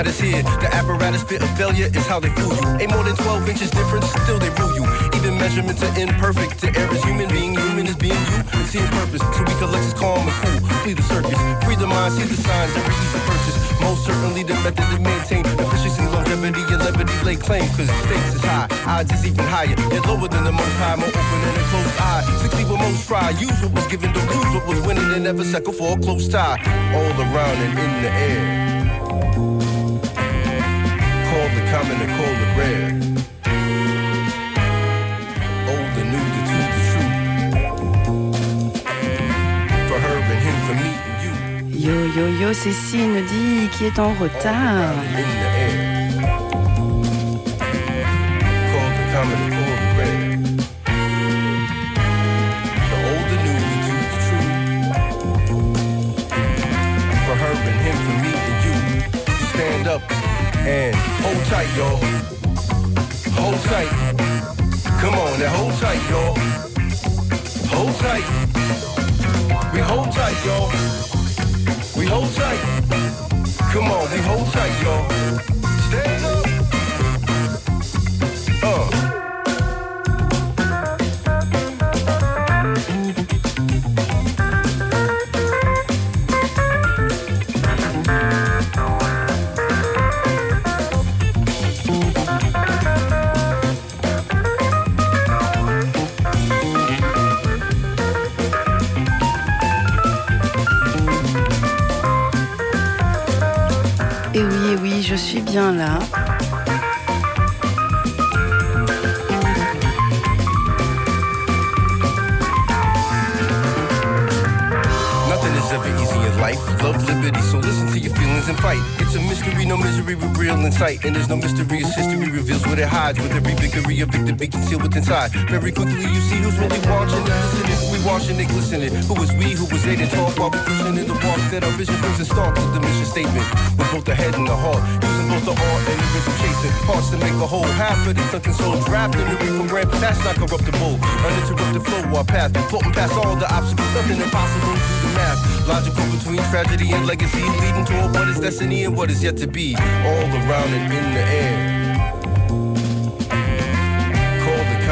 matters here. The apparatus fit of failure is how they fool you. Ain't more than 12 inches difference, still they rule you. Even measurements are imperfect. To errors, human being, human is being you. And seeing purpose, so we collect is calm and cool. Flee the circus, free the mind, see the signs, every easy purchase. Most certainly the method to maintain efficiency, longevity, and levity lay claim. Cause the stakes is high, odds is even higher. Yet lower than the most high, more open than a closed eye. Succeed with most try. Use what was given, don't lose what was winning, and never settle for a close tie. All around and in the air. And. Old the new, the true. For her and him, for me and you. Yo yo yo, c'est Cindy qui est en retard. And hold tight, y'all. Tight. Come on, now hold tight, y'all. Hold tight. We hold tight, y'all. We hold tight. Come on, we hold tight, y'all. And there's no mystery, it's history reveals what it hides. With every victory, a victim be concealed within inside. Very quickly, you see who's really watching and listening. We watching and glistening. Who is we, who was they to talk while we pushing in the walk that our vision brings a start to the mission statement. With both the head and the heart. Using both the art and the rhythm chasing. Parts to make a whole. Half of this sunken soul drafting the real program. That's not corruptible. Uninterrupted flow, our path. Floating past all the obstacles. nothing impossible do the math. Logical between tragedy and legacy. Leading toward what is destiny and what is yet to be. All around and in the air.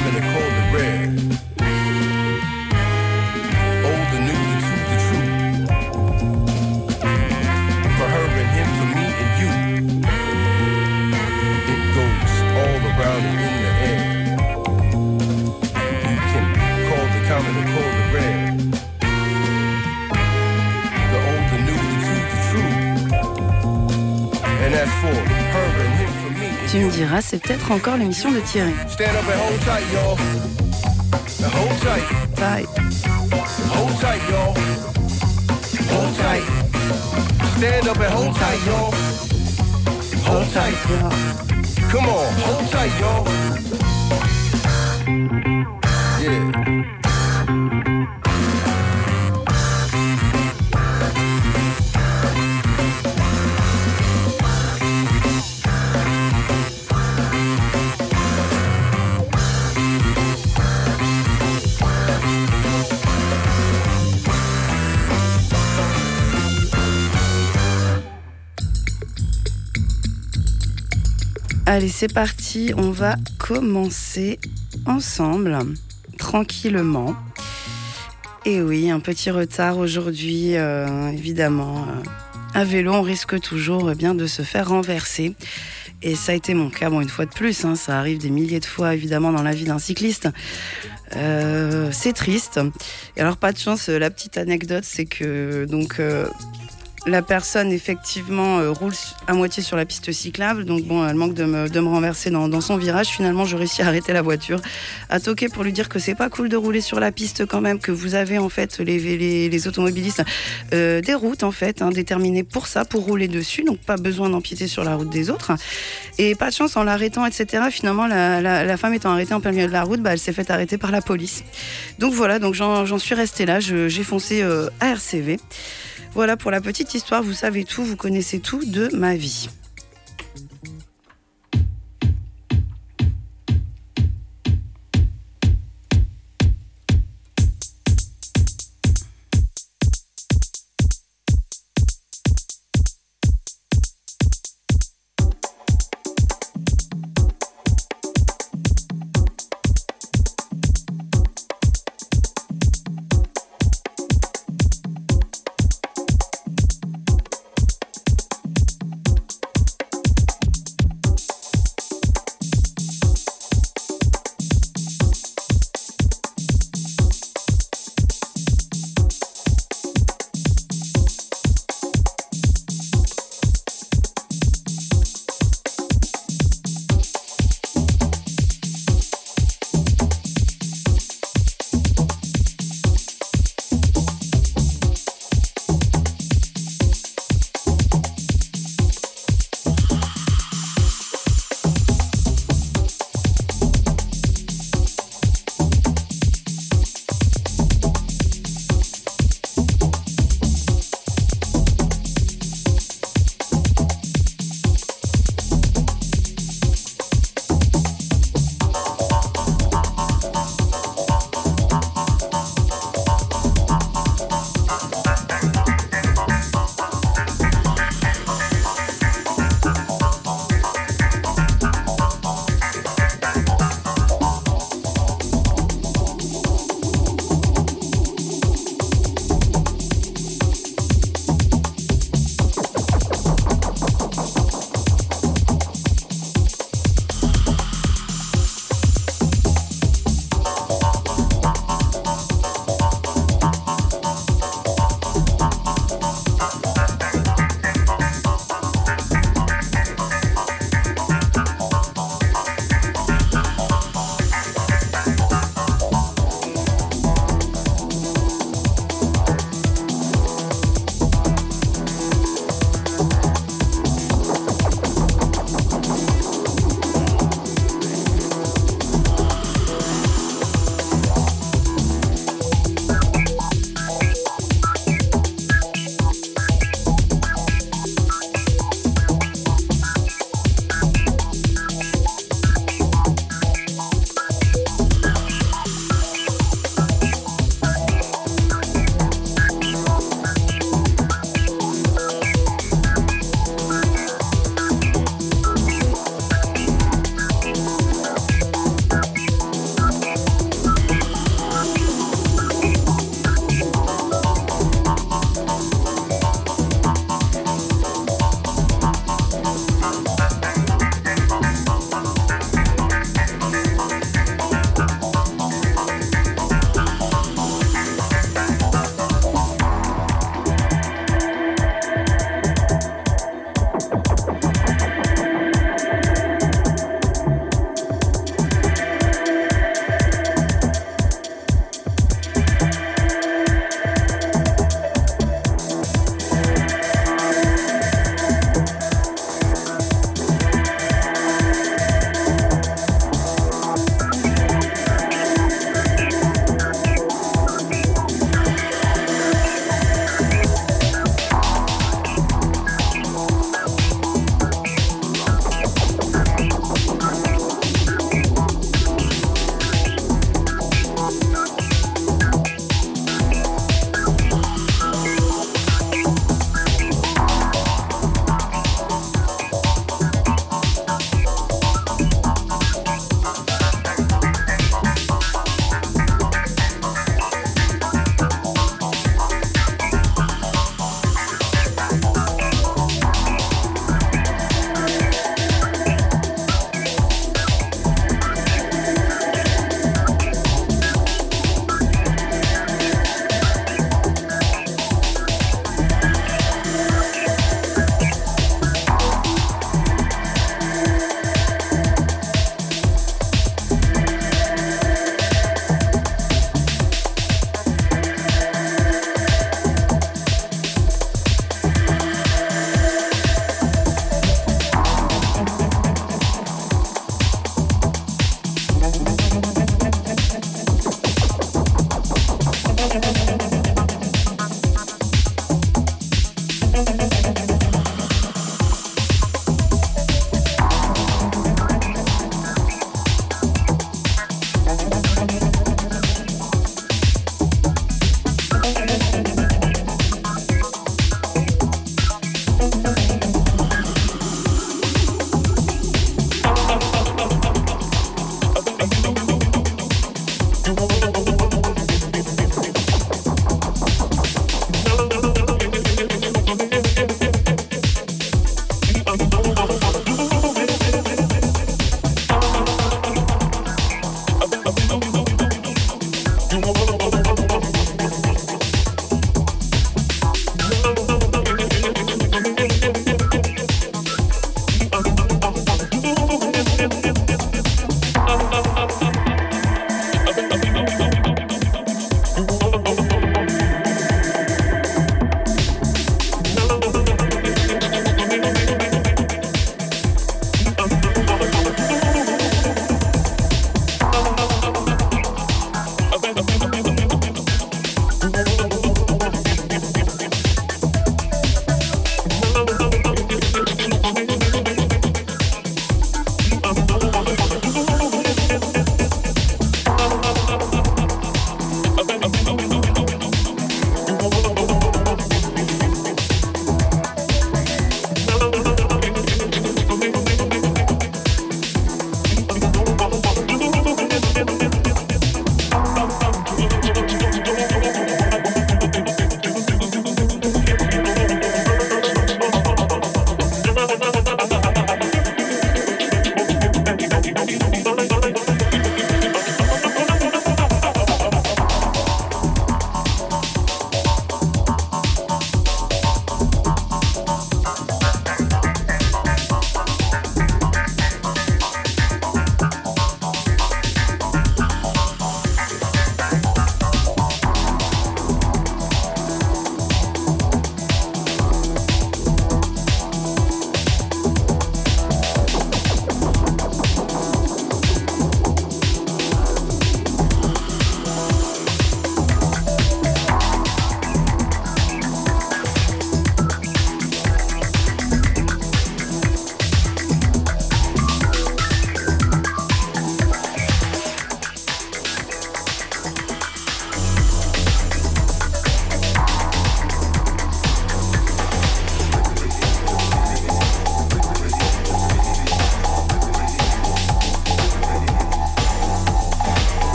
I'm in the cold and red. Tu me diras, c'est peut-être encore l'émission de Thierry. Stand up and hold tight, y'all. Hold tight. Tight. Hold tight, y'all. Hold tight. Stand up and hold tight, y'all. Hold tight. Come on, hold tight, y'all. Allez, c'est parti. On va commencer ensemble, tranquillement. Et oui, un petit retard aujourd'hui, euh, évidemment. Euh, à vélo, on risque toujours eh bien de se faire renverser. Et ça a été mon cas, bon, une fois de plus, hein, ça arrive des milliers de fois évidemment dans la vie d'un cycliste. Euh, c'est triste. Et alors, pas de chance, la petite anecdote, c'est que donc la personne effectivement euh, roule à moitié sur la piste cyclable, donc bon, elle manque de me, de me renverser dans, son virage. Finalement, je réussis à arrêter la voiture, à toquer pour lui dire que c'est pas cool de rouler sur la piste quand même, que vous avez en fait les, les, automobilistes euh, des routes en fait hein, déterminées pour ça, pour rouler dessus, donc pas besoin d'empiéter sur la route des autres. Et pas de chance en l'arrêtant, etc. Finalement, la, la, femme étant arrêtée en plein milieu de la route, bah, elle s'est fait arrêter par la police. Donc voilà, donc j'en suis restée là, j'ai foncé euh, à RCV. Voilà pour la petite histoire, vous savez tout, vous connaissez tout de ma vie.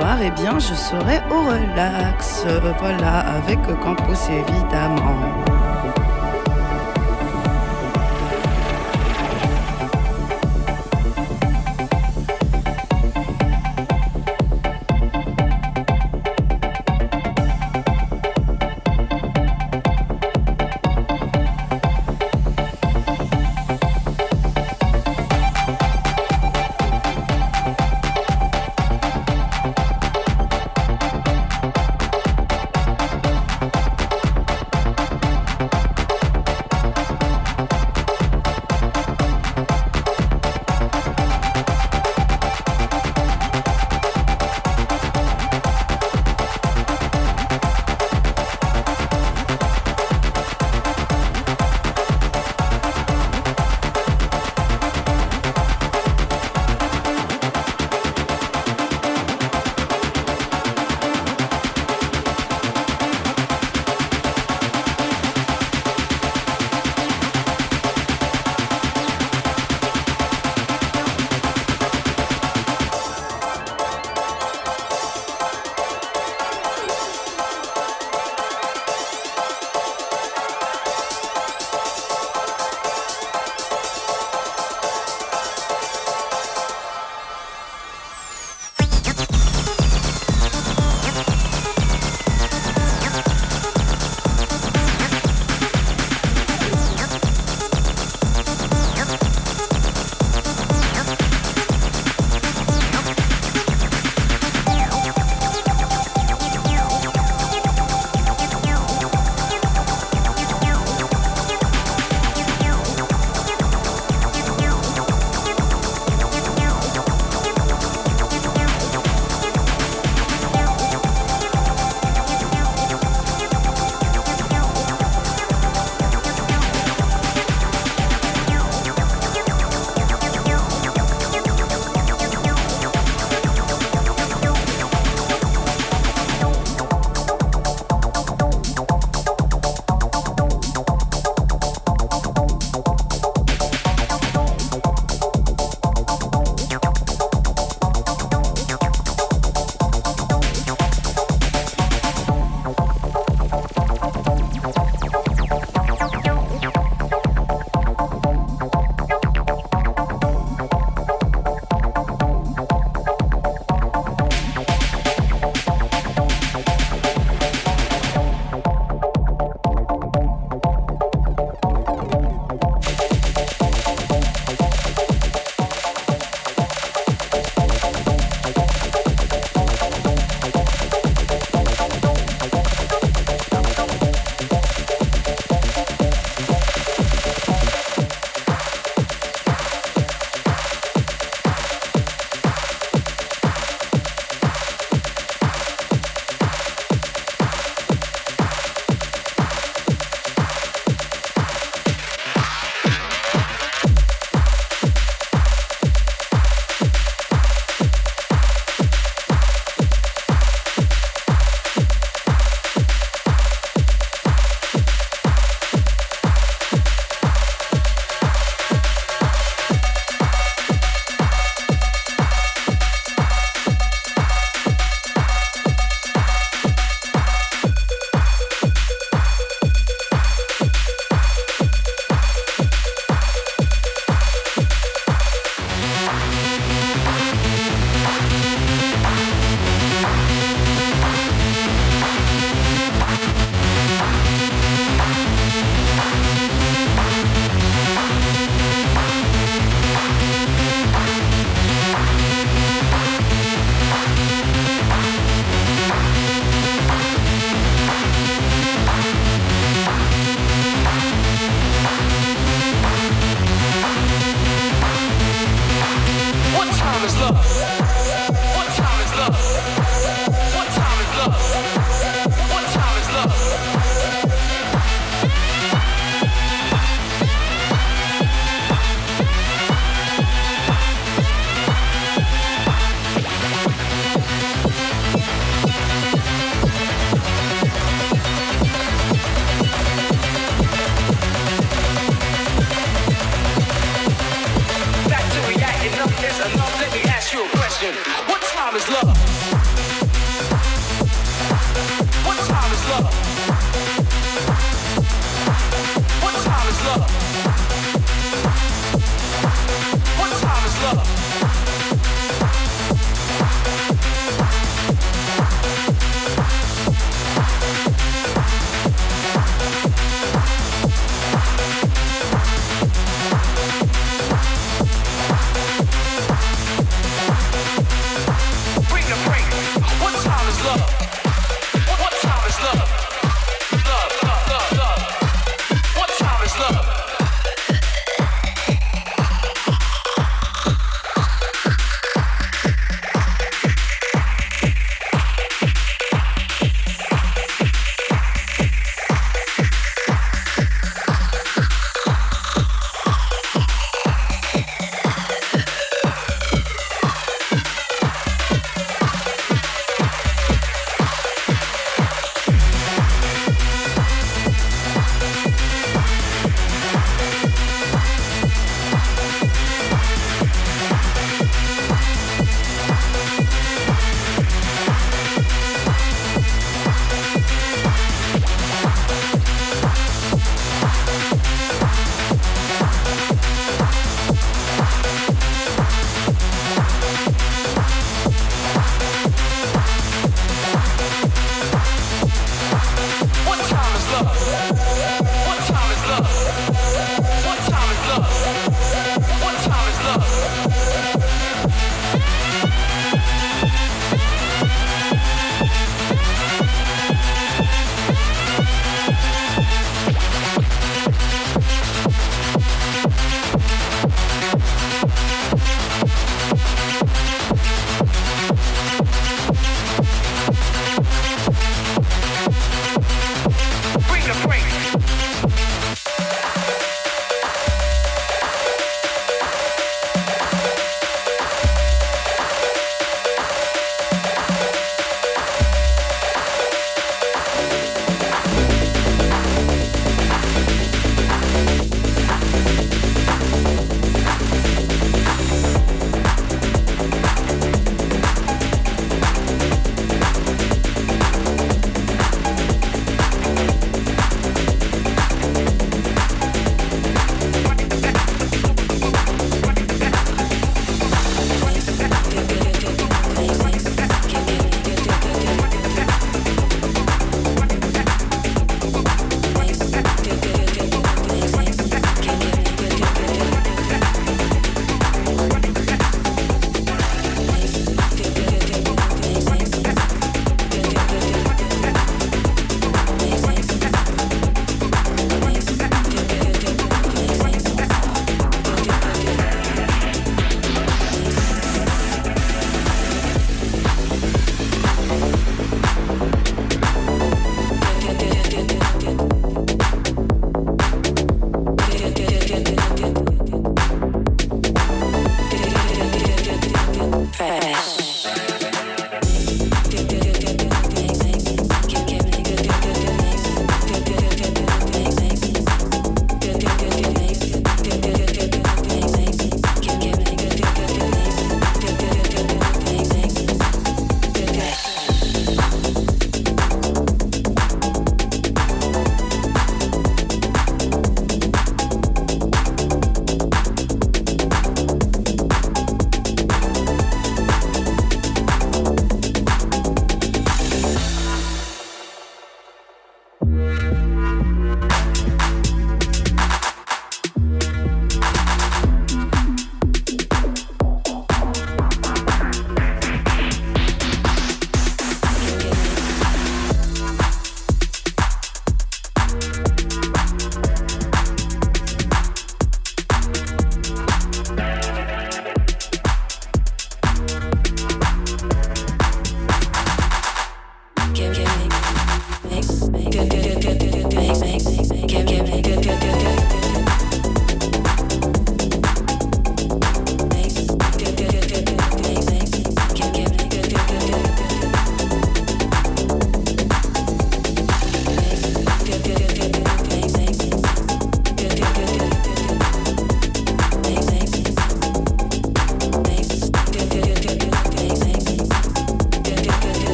Soir, eh bien, je serai au relax. Voilà, avec Campus évidemment.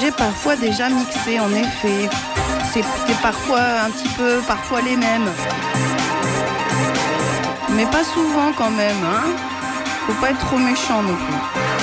J'ai parfois déjà mixées, en effet. C'est parfois un petit peu, parfois les mêmes. Mais pas souvent quand même, hein. Faut pas être trop méchant non plus.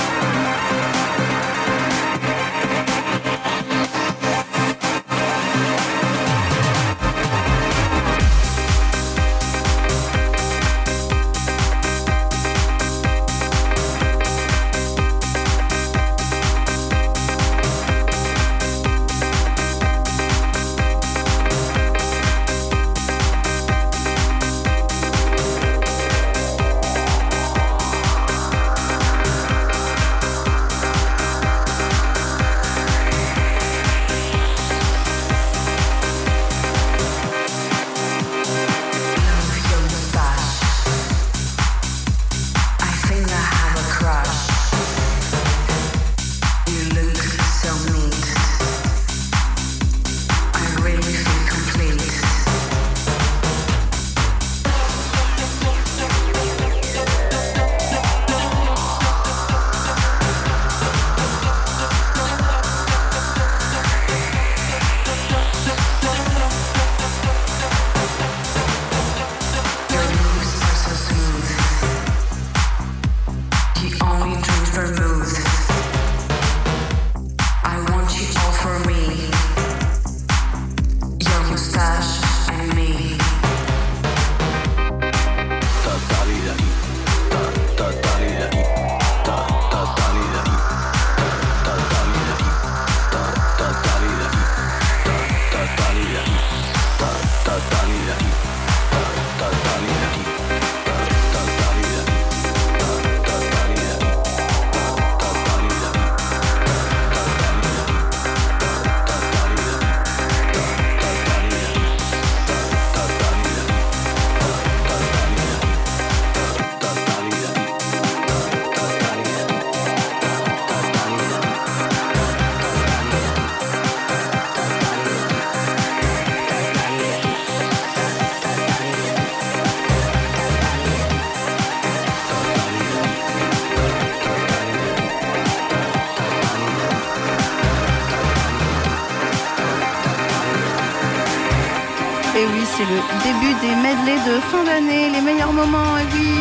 Medley de fin d'année, les meilleurs moments, et oui.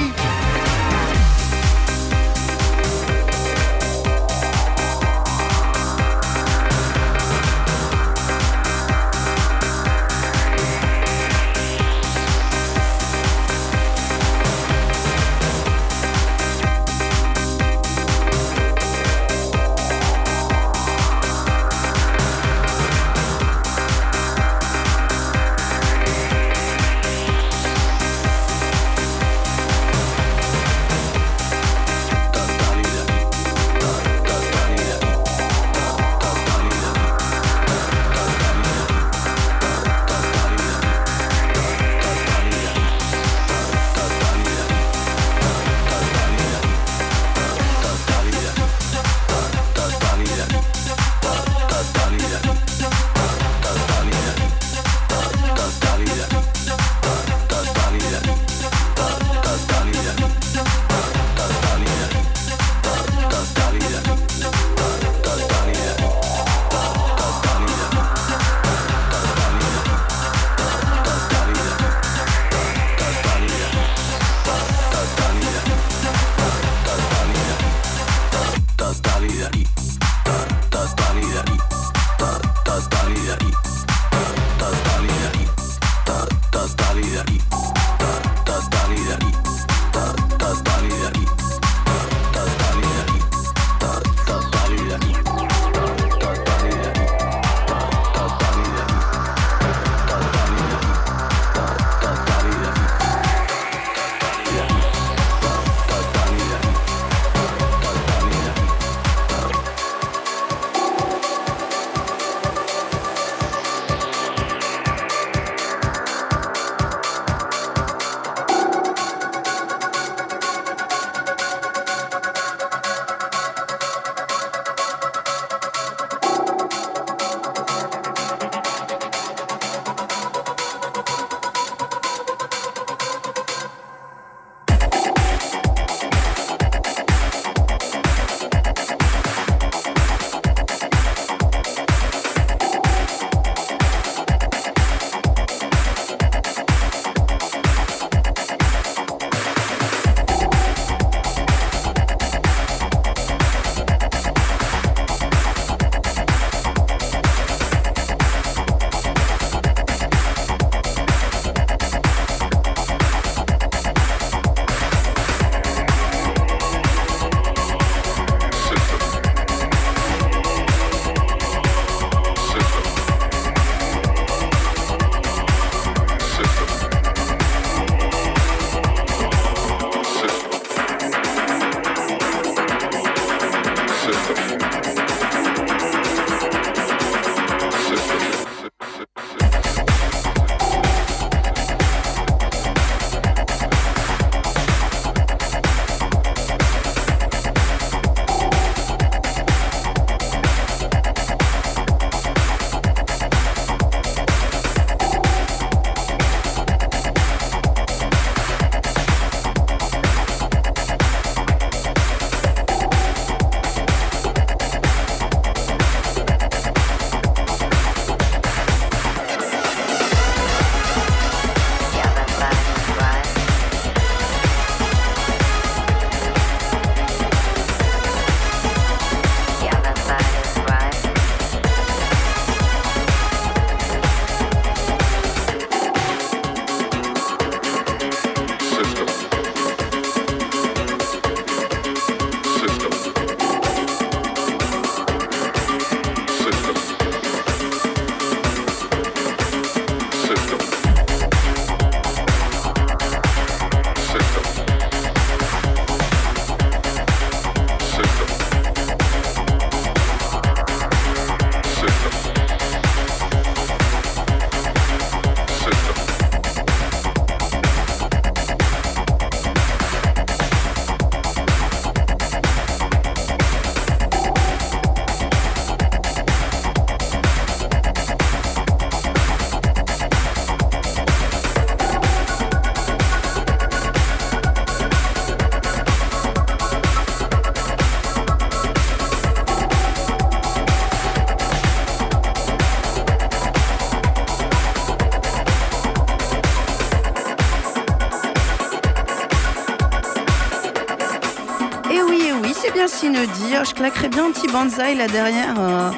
Je claquerais bien un petit bonsaï là derrière. Euh,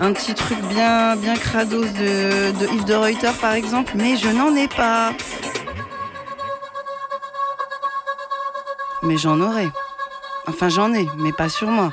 un petit truc bien, bien crados de, de Yves de Reuter par exemple, mais je n'en ai pas. Mais j'en aurai. Enfin, j'en ai, mais pas sur moi.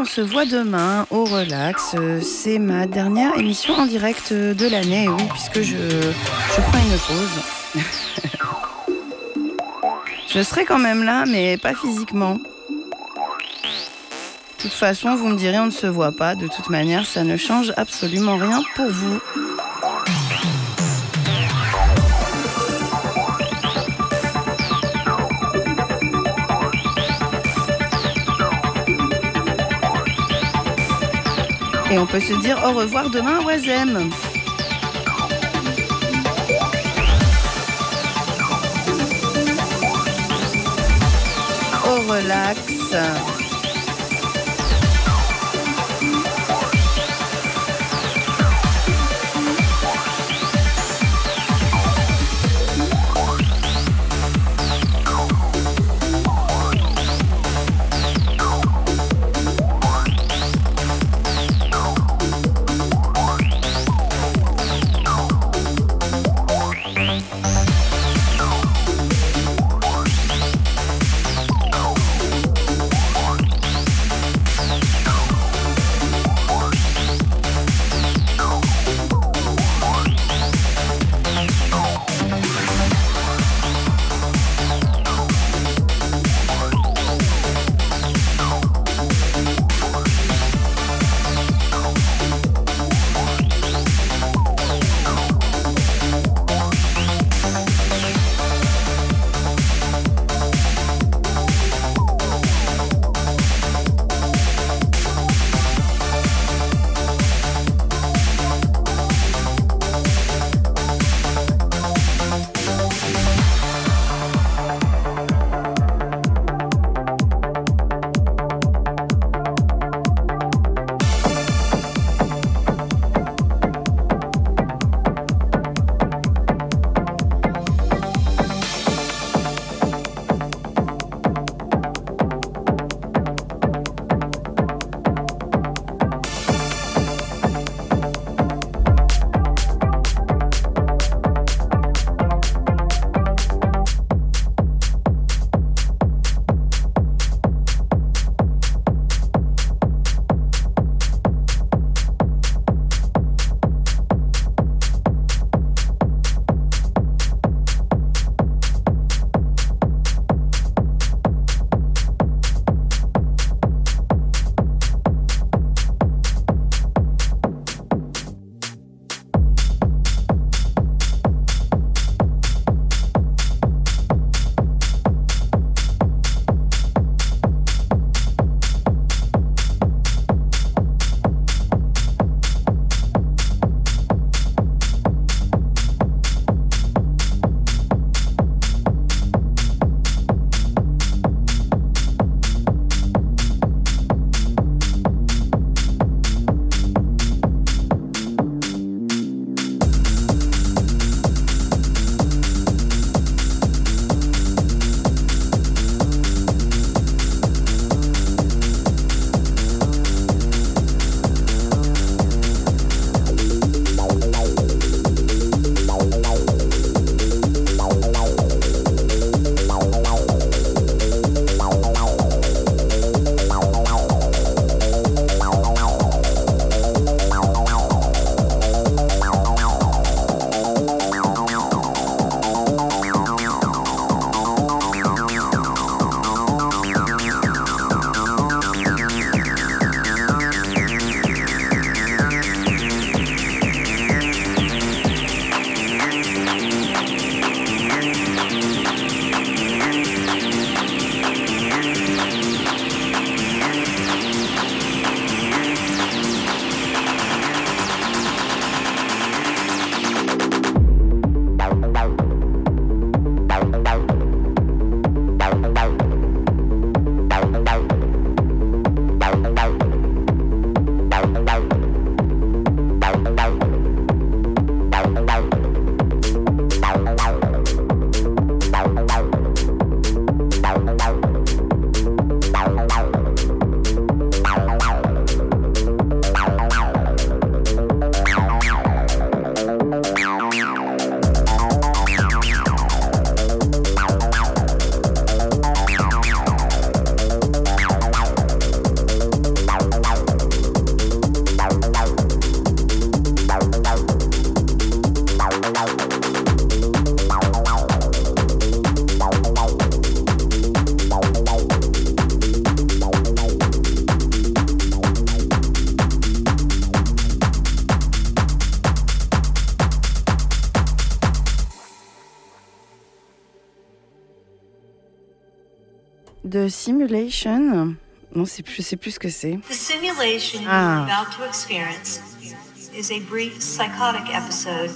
On se voit demain au relax. C'est ma dernière émission en direct de l'année, oui, puisque je, je prends une pause. je serai quand même là, mais pas physiquement. De toute façon, vous me direz, on ne se voit pas. De toute manière, ça ne change absolument rien pour vous. Et on peut se dire au revoir demain à Oisem. Au relax. Simulation. Non, c'est plus, plus ce que c'est. The simulation Ah. you're about to experience is a brief psychotic episode.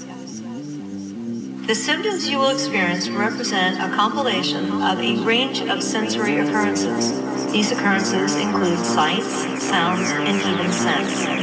The symptoms you will experience represent a compilation of a range of sensory occurrences. These occurrences include sights, sounds, and even scents.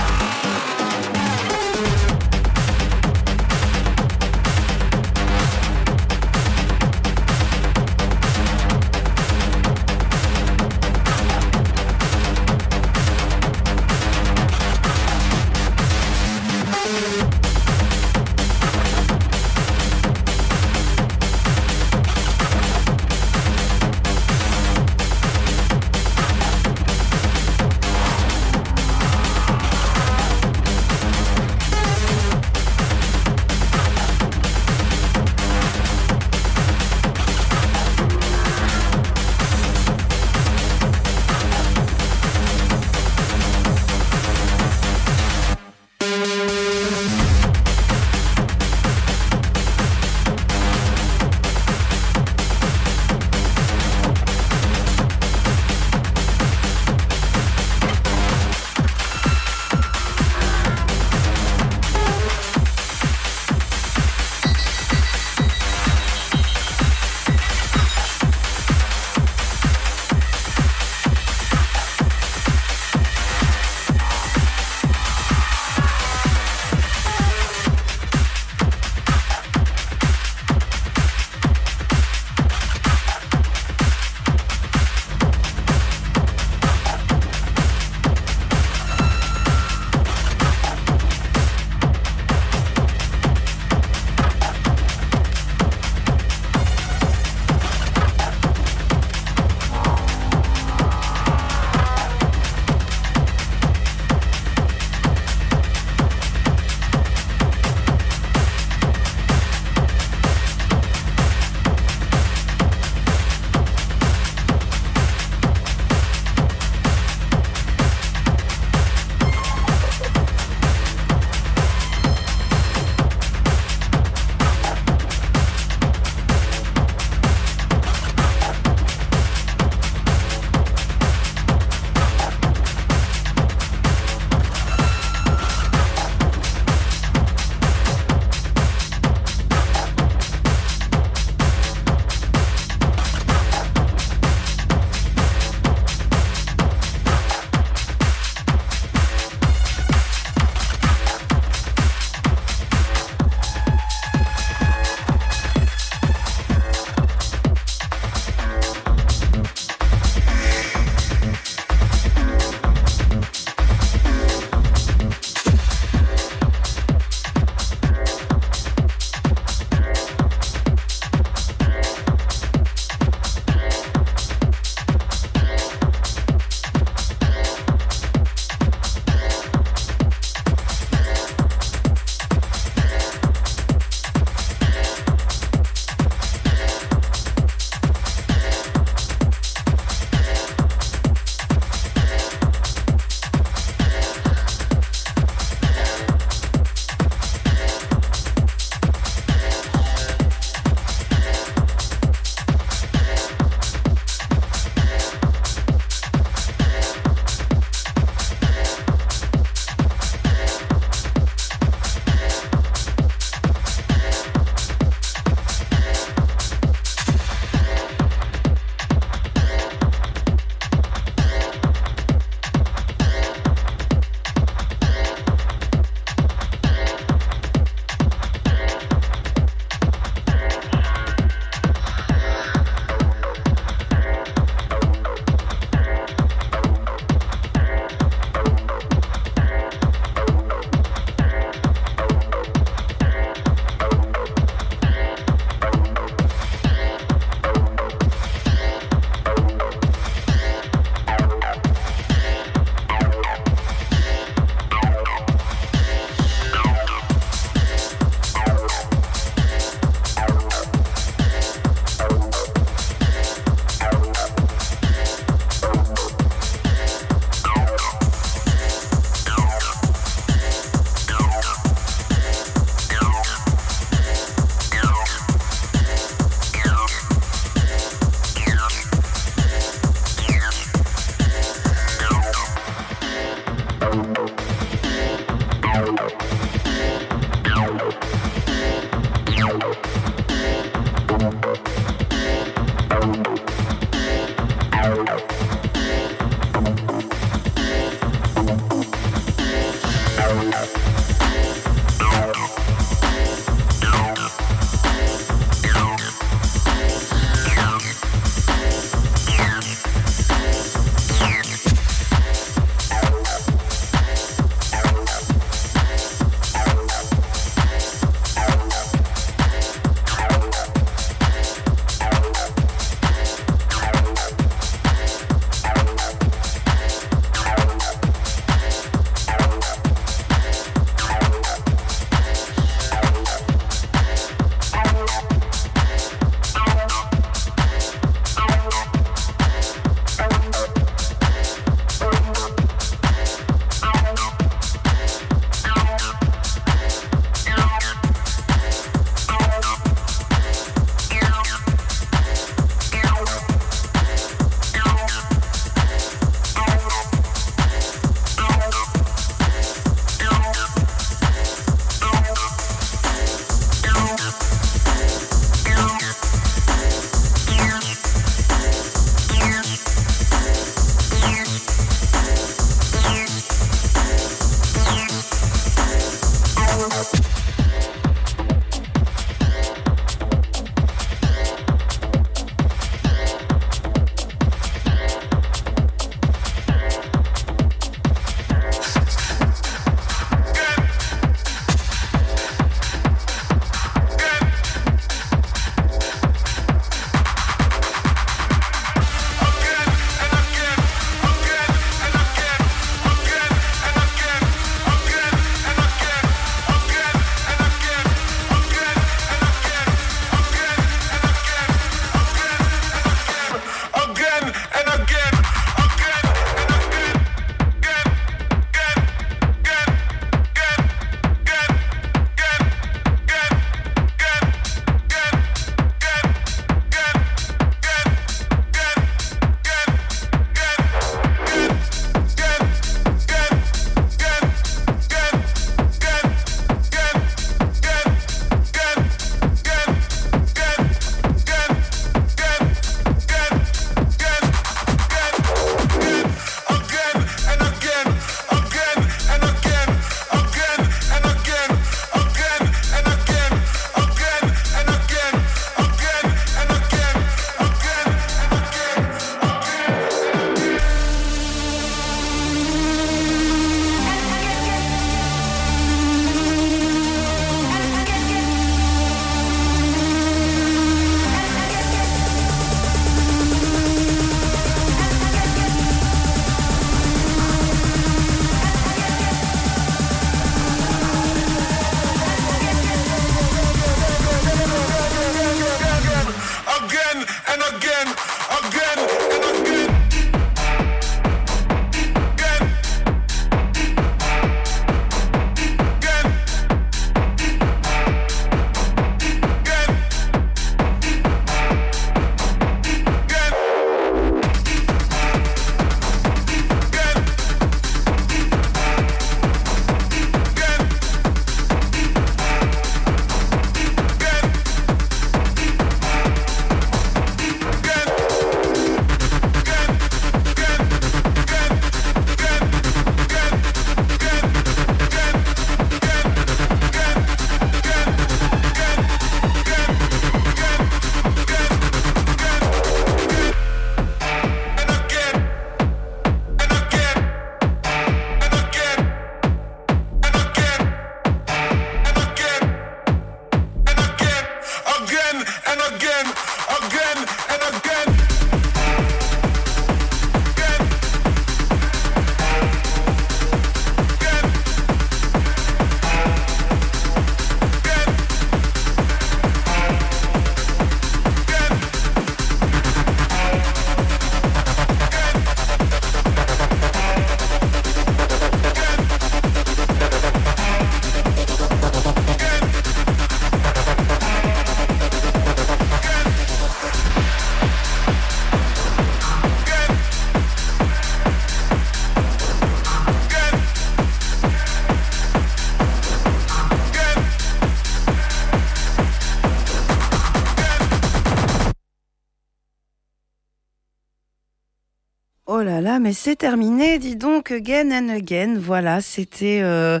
Mais c'est terminé, dis donc, again and again. Voilà, c'était euh,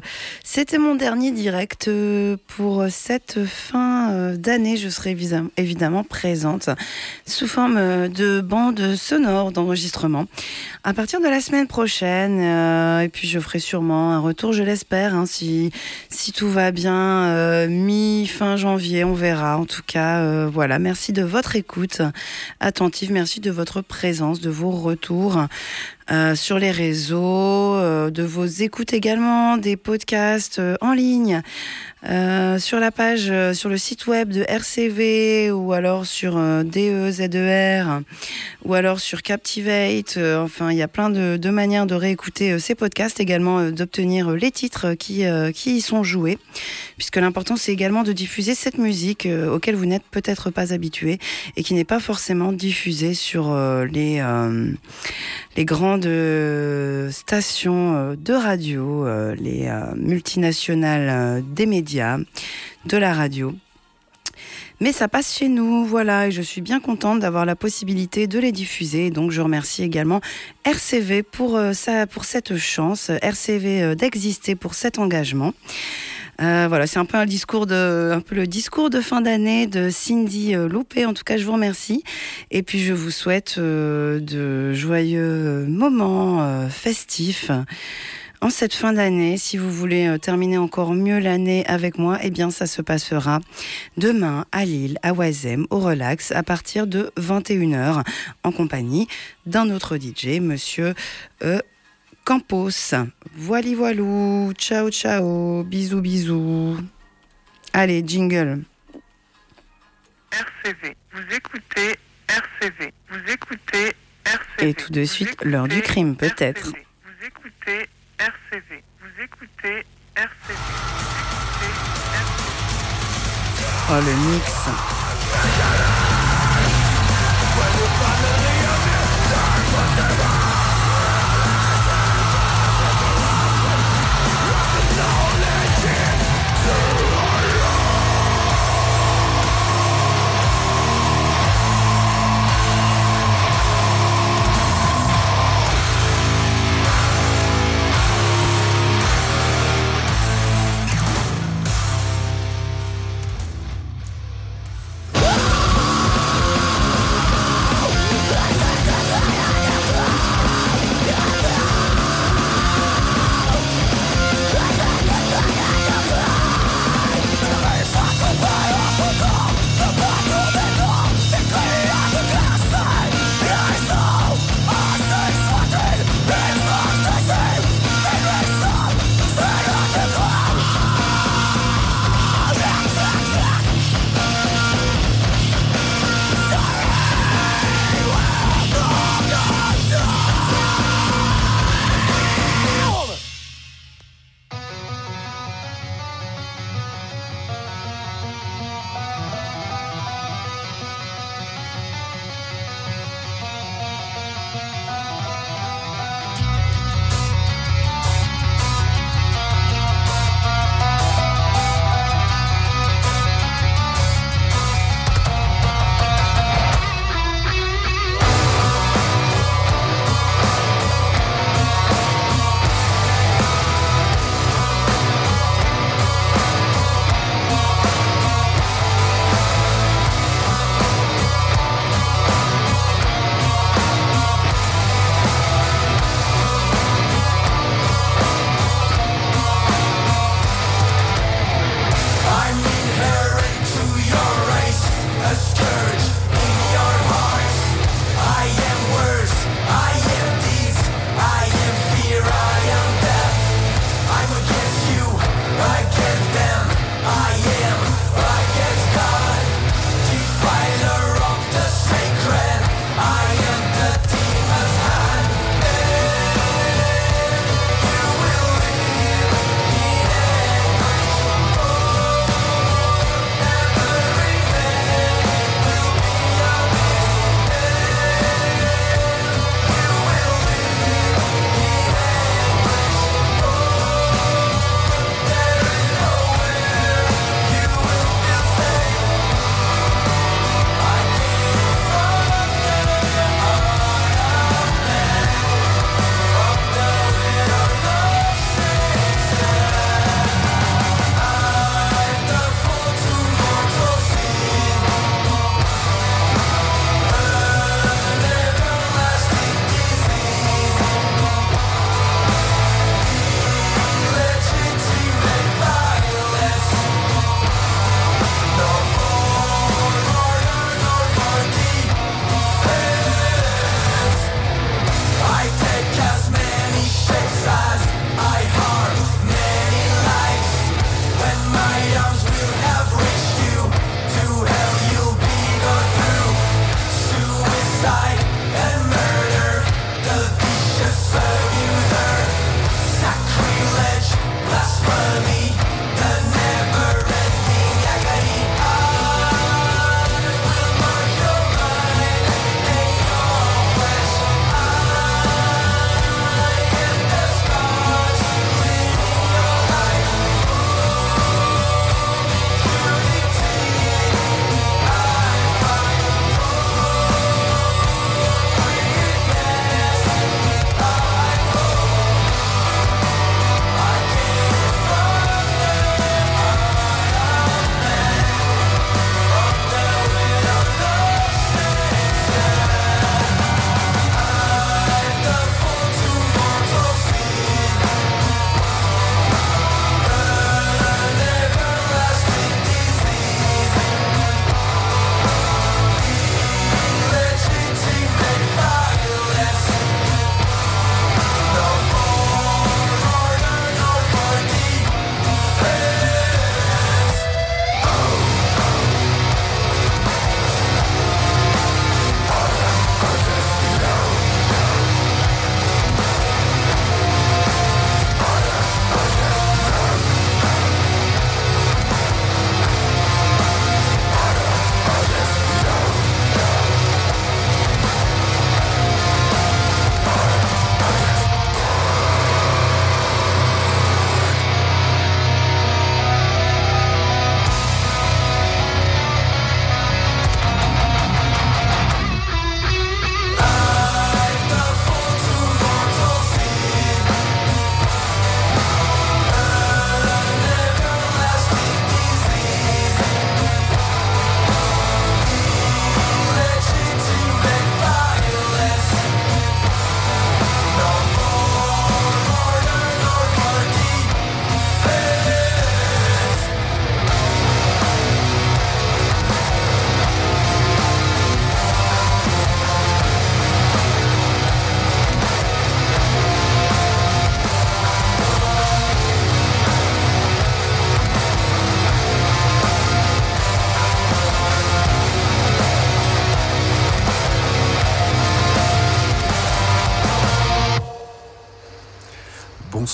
c'était mon dernier direct euh, pour cette fin euh, d'année. Je serai évidemment, présente sous forme euh, de bande sonore d'enregistrement à partir de la semaine prochaine. et puis je ferai sûrement un retour, je l'espère, hein, si si tout va bien, mi-fin janvier, on verra. En tout cas, voilà. Merci de votre écoute attentive, merci de votre présence, de vos retours euh, sur les réseaux, euh, de vos écoutes également, des podcasts euh, en ligne, euh, sur la page, euh, sur le site web de RCV ou alors sur euh, DEZER ou alors sur Captivate. Euh, enfin, il y a plein de, manières de réécouter ces podcasts, également d'obtenir les titres qui, qui y sont joués, puisque l'important c'est également de diffuser cette musique auquel vous n'êtes peut-être pas habitué et qui n'est pas forcément diffusée sur les, les grandes stations de radio, les multinationales des médias, de la radio. Mais ça passe chez nous, voilà, et je suis bien contente d'avoir la possibilité de les diffuser. Donc je remercie également RCV pour, euh, pour cette chance, RCV euh, d'exister pour cet engagement. Euh, voilà, c'est un peu le discours de fin d'année de Cindy Loupé. En tout cas, je vous remercie. Et puis, je vous souhaite de joyeux moments festifs. En cette fin d'année, si vous voulez euh, terminer encore mieux l'année avec moi, eh bien, ça se passera demain à Lille, à Oisem, au Relax, à partir de 21h, en compagnie d'un autre DJ, monsieur euh, Campos. Voili voilou, ciao ciao, bisous bisous. Allez, jingle. RCV. Vous écoutez RCV. Vous écoutez RCV. Et tout de suite, l'heure du crime, peut-être. Vous écoutez RCV. Vous écoutez RCV. Vous écoutez Oh, le mix.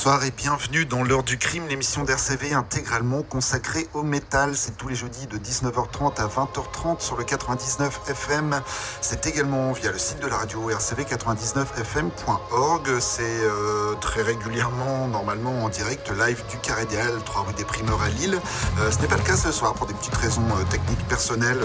Bonsoir et bienvenue dans l'heure du crime, l'émission d'RCV intégralement consacrée au métal. C'est tous les jeudis de 19h30 à 20h30 sur le 99 FM. C'est également via le site de la radio rcv99fm.org. C'est euh, très régulièrement, normalement en direct, live du Carré des Halles, 3 rue des Primeurs à Lille. Euh, ce n'est pas le cas ce soir pour des petites raisons euh, techniques personnelles.